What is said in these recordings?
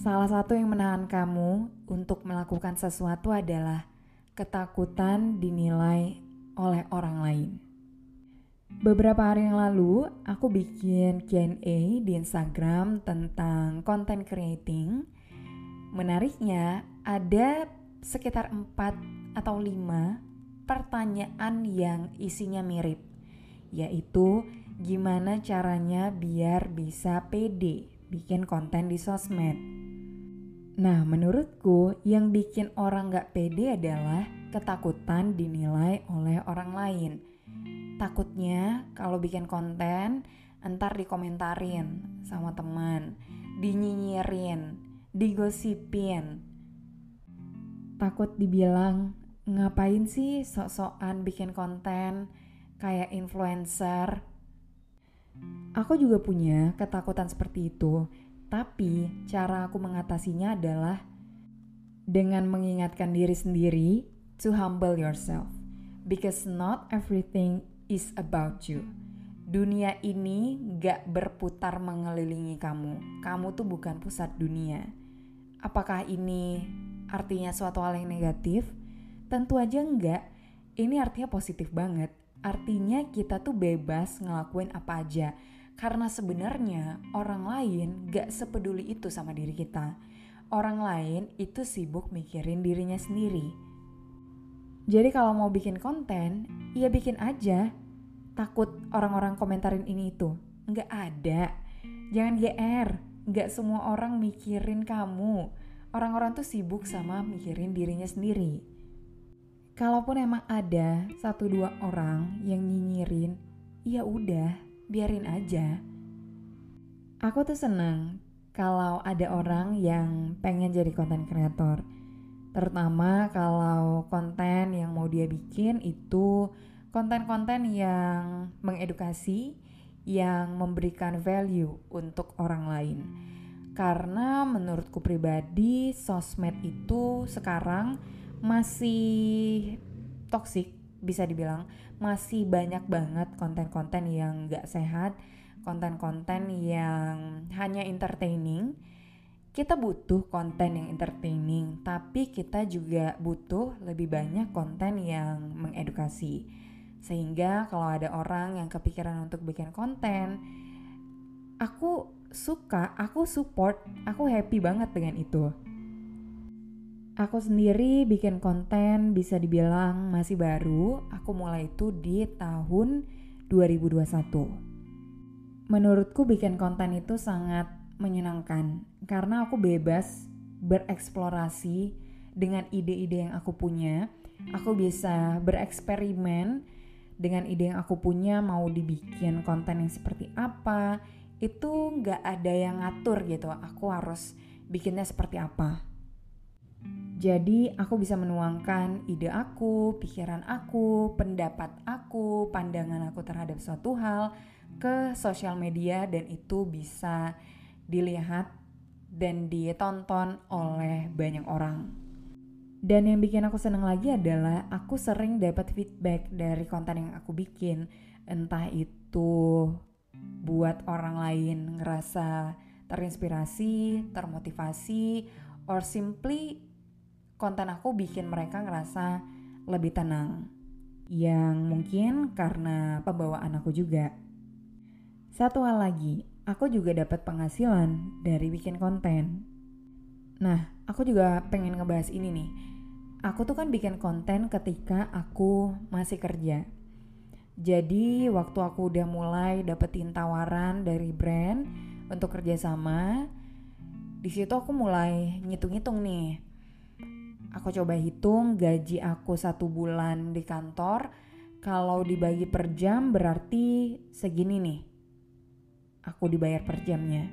Salah satu yang menahan kamu untuk melakukan sesuatu adalah ketakutan dinilai oleh orang lain. Beberapa hari yang lalu, aku bikin Q&A di Instagram tentang content creating. Menariknya, ada sekitar 4 atau 5 pertanyaan yang isinya mirip, yaitu gimana caranya biar bisa pede bikin konten di sosmed. Nah, menurutku yang bikin orang gak pede adalah ketakutan dinilai oleh orang lain. Takutnya kalau bikin konten, entar dikomentarin sama teman, dinyinyirin, digosipin. Takut dibilang, ngapain sih sok-sokan bikin konten kayak influencer? Aku juga punya ketakutan seperti itu, tapi cara aku mengatasinya adalah dengan mengingatkan diri sendiri to humble yourself. Because not everything is about you. Dunia ini gak berputar mengelilingi kamu. Kamu tuh bukan pusat dunia. Apakah ini artinya suatu hal yang negatif? Tentu aja enggak. Ini artinya positif banget. Artinya kita tuh bebas ngelakuin apa aja karena sebenarnya orang lain gak sepeduli itu sama diri kita. Orang lain itu sibuk mikirin dirinya sendiri. Jadi kalau mau bikin konten, ya bikin aja. Takut orang-orang komentarin ini itu. Nggak ada. Jangan GR. Nggak semua orang mikirin kamu. Orang-orang tuh sibuk sama mikirin dirinya sendiri. Kalaupun emang ada satu dua orang yang nyinyirin, ya udah biarin aja. Aku tuh seneng kalau ada orang yang pengen jadi konten kreator. Terutama kalau konten yang mau dia bikin itu konten-konten yang mengedukasi, yang memberikan value untuk orang lain. Karena menurutku pribadi sosmed itu sekarang masih toksik bisa dibilang masih banyak banget konten-konten yang gak sehat, konten-konten yang hanya entertaining. Kita butuh konten yang entertaining, tapi kita juga butuh lebih banyak konten yang mengedukasi. Sehingga kalau ada orang yang kepikiran untuk bikin konten, aku suka, aku support, aku happy banget dengan itu. Aku sendiri bikin konten bisa dibilang masih baru. Aku mulai itu di tahun 2021. Menurutku bikin konten itu sangat menyenangkan karena aku bebas bereksplorasi dengan ide-ide yang aku punya. Aku bisa bereksperimen dengan ide yang aku punya mau dibikin konten yang seperti apa. Itu nggak ada yang ngatur gitu. Aku harus bikinnya seperti apa jadi aku bisa menuangkan ide aku, pikiran aku, pendapat aku, pandangan aku terhadap suatu hal ke sosial media dan itu bisa dilihat dan ditonton oleh banyak orang. Dan yang bikin aku seneng lagi adalah aku sering dapat feedback dari konten yang aku bikin, entah itu buat orang lain ngerasa terinspirasi, termotivasi, or simply konten aku bikin mereka ngerasa lebih tenang. Yang mungkin karena pembawaan aku juga. Satu hal lagi, aku juga dapat penghasilan dari bikin konten. Nah, aku juga pengen ngebahas ini nih. Aku tuh kan bikin konten ketika aku masih kerja. Jadi waktu aku udah mulai dapetin tawaran dari brand untuk kerjasama, di situ aku mulai ngitung-ngitung nih Aku coba hitung gaji aku satu bulan di kantor Kalau dibagi per jam berarti segini nih. Aku dibayar per jamnya.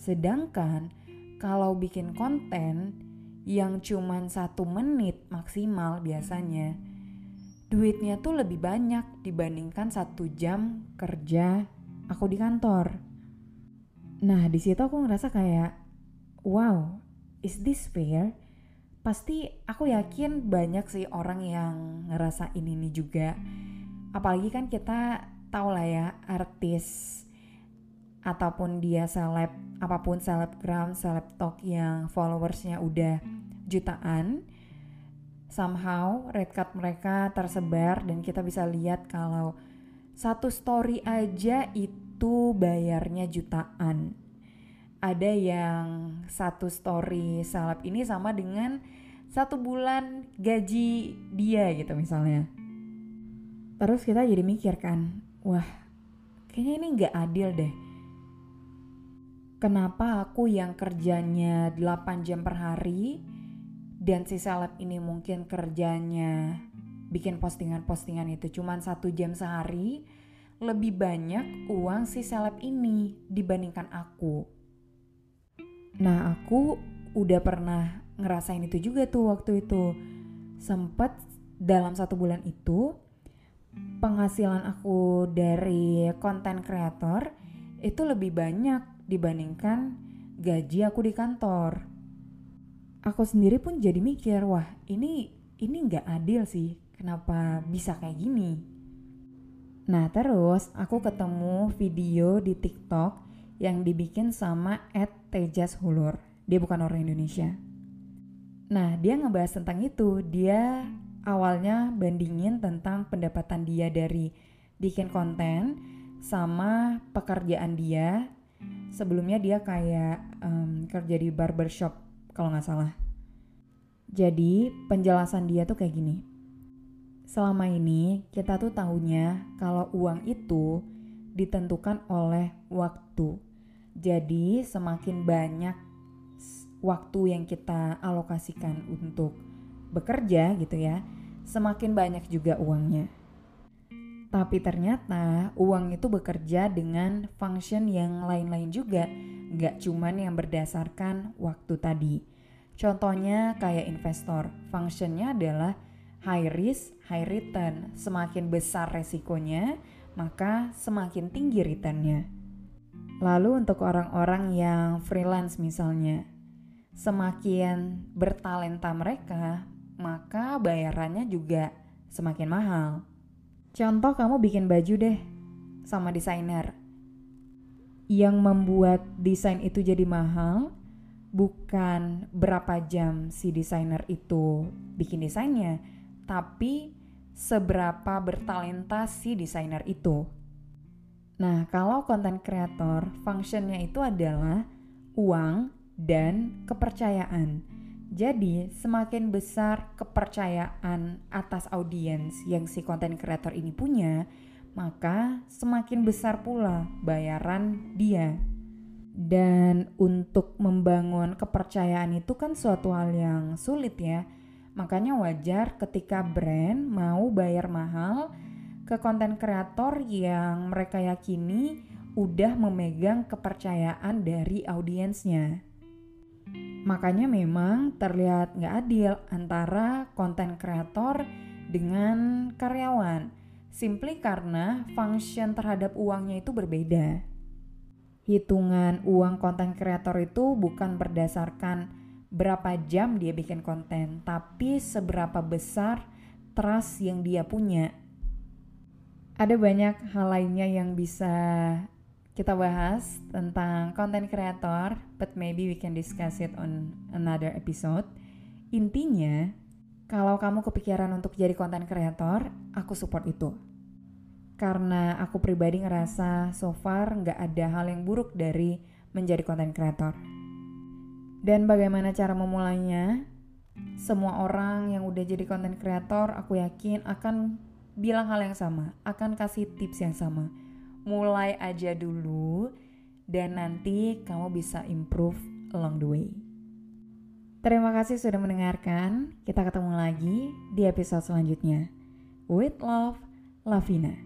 Sedangkan kalau bikin konten yang cuman satu menit maksimal biasanya, duitnya tuh lebih banyak dibandingkan satu jam kerja aku di kantor. Nah di situ aku ngerasa kayak, wow, is this fair? Pasti aku yakin banyak sih orang yang ngerasain ini juga. Apalagi kan kita tahu lah ya artis ataupun dia seleb apa pun selebgram selebtok yang followersnya udah jutaan somehow red card mereka tersebar dan kita bisa lihat kalau satu story aja itu bayarnya jutaan ada yang satu story seleb ini sama dengan satu bulan gaji dia gitu misalnya terus kita jadi mikir kan wah kayaknya ini nggak adil deh kenapa aku yang kerjanya 8 jam per hari dan si seleb ini mungkin kerjanya bikin postingan-postingan itu cuma satu jam sehari lebih banyak uang si seleb ini dibandingkan aku. Nah aku udah pernah ngerasain itu juga tuh waktu itu. Sempet dalam satu bulan itu penghasilan aku dari konten kreator itu lebih banyak dibandingkan gaji aku di kantor. Aku sendiri pun jadi mikir, wah ini ini nggak adil sih, kenapa bisa kayak gini? Nah terus aku ketemu video di TikTok yang dibikin sama Ed Tejas Hulur. Dia bukan orang Indonesia. Nah dia ngebahas tentang itu. Dia awalnya bandingin tentang pendapatan dia dari bikin konten sama pekerjaan dia sebelumnya dia kayak um, kerja di barbershop kalau nggak salah. Jadi penjelasan dia tuh kayak gini. Selama ini kita tuh tahunya kalau uang itu ditentukan oleh waktu. Jadi semakin banyak waktu yang kita alokasikan untuk bekerja gitu ya, semakin banyak juga uangnya. Tapi ternyata uang itu bekerja dengan function yang lain-lain juga, nggak cuman yang berdasarkan waktu tadi. Contohnya kayak investor, functionnya adalah high risk, high return. Semakin besar resikonya, maka semakin tinggi returnnya. Lalu untuk orang-orang yang freelance misalnya, semakin bertalenta mereka, maka bayarannya juga semakin mahal. Contoh kamu bikin baju deh sama desainer. Yang membuat desain itu jadi mahal bukan berapa jam si desainer itu bikin desainnya, tapi seberapa bertalenta si desainer itu. Nah, kalau konten kreator, functionnya itu adalah uang dan kepercayaan jadi, semakin besar kepercayaan atas audiens yang si konten kreator ini punya, maka semakin besar pula bayaran dia. Dan untuk membangun kepercayaan itu kan suatu hal yang sulit ya. Makanya wajar ketika brand mau bayar mahal ke konten kreator yang mereka yakini udah memegang kepercayaan dari audiensnya. Makanya memang terlihat nggak adil antara konten kreator dengan karyawan. Simply karena function terhadap uangnya itu berbeda. Hitungan uang konten kreator itu bukan berdasarkan berapa jam dia bikin konten, tapi seberapa besar trust yang dia punya. Ada banyak hal lainnya yang bisa kita bahas tentang konten kreator, but maybe we can discuss it on another episode. Intinya, kalau kamu kepikiran untuk jadi konten kreator, aku support itu. Karena aku pribadi ngerasa so far nggak ada hal yang buruk dari menjadi konten kreator. Dan bagaimana cara memulainya? Semua orang yang udah jadi konten kreator, aku yakin akan bilang hal yang sama, akan kasih tips yang sama mulai aja dulu dan nanti kamu bisa improve along the way. Terima kasih sudah mendengarkan. Kita ketemu lagi di episode selanjutnya. With love. Lavina.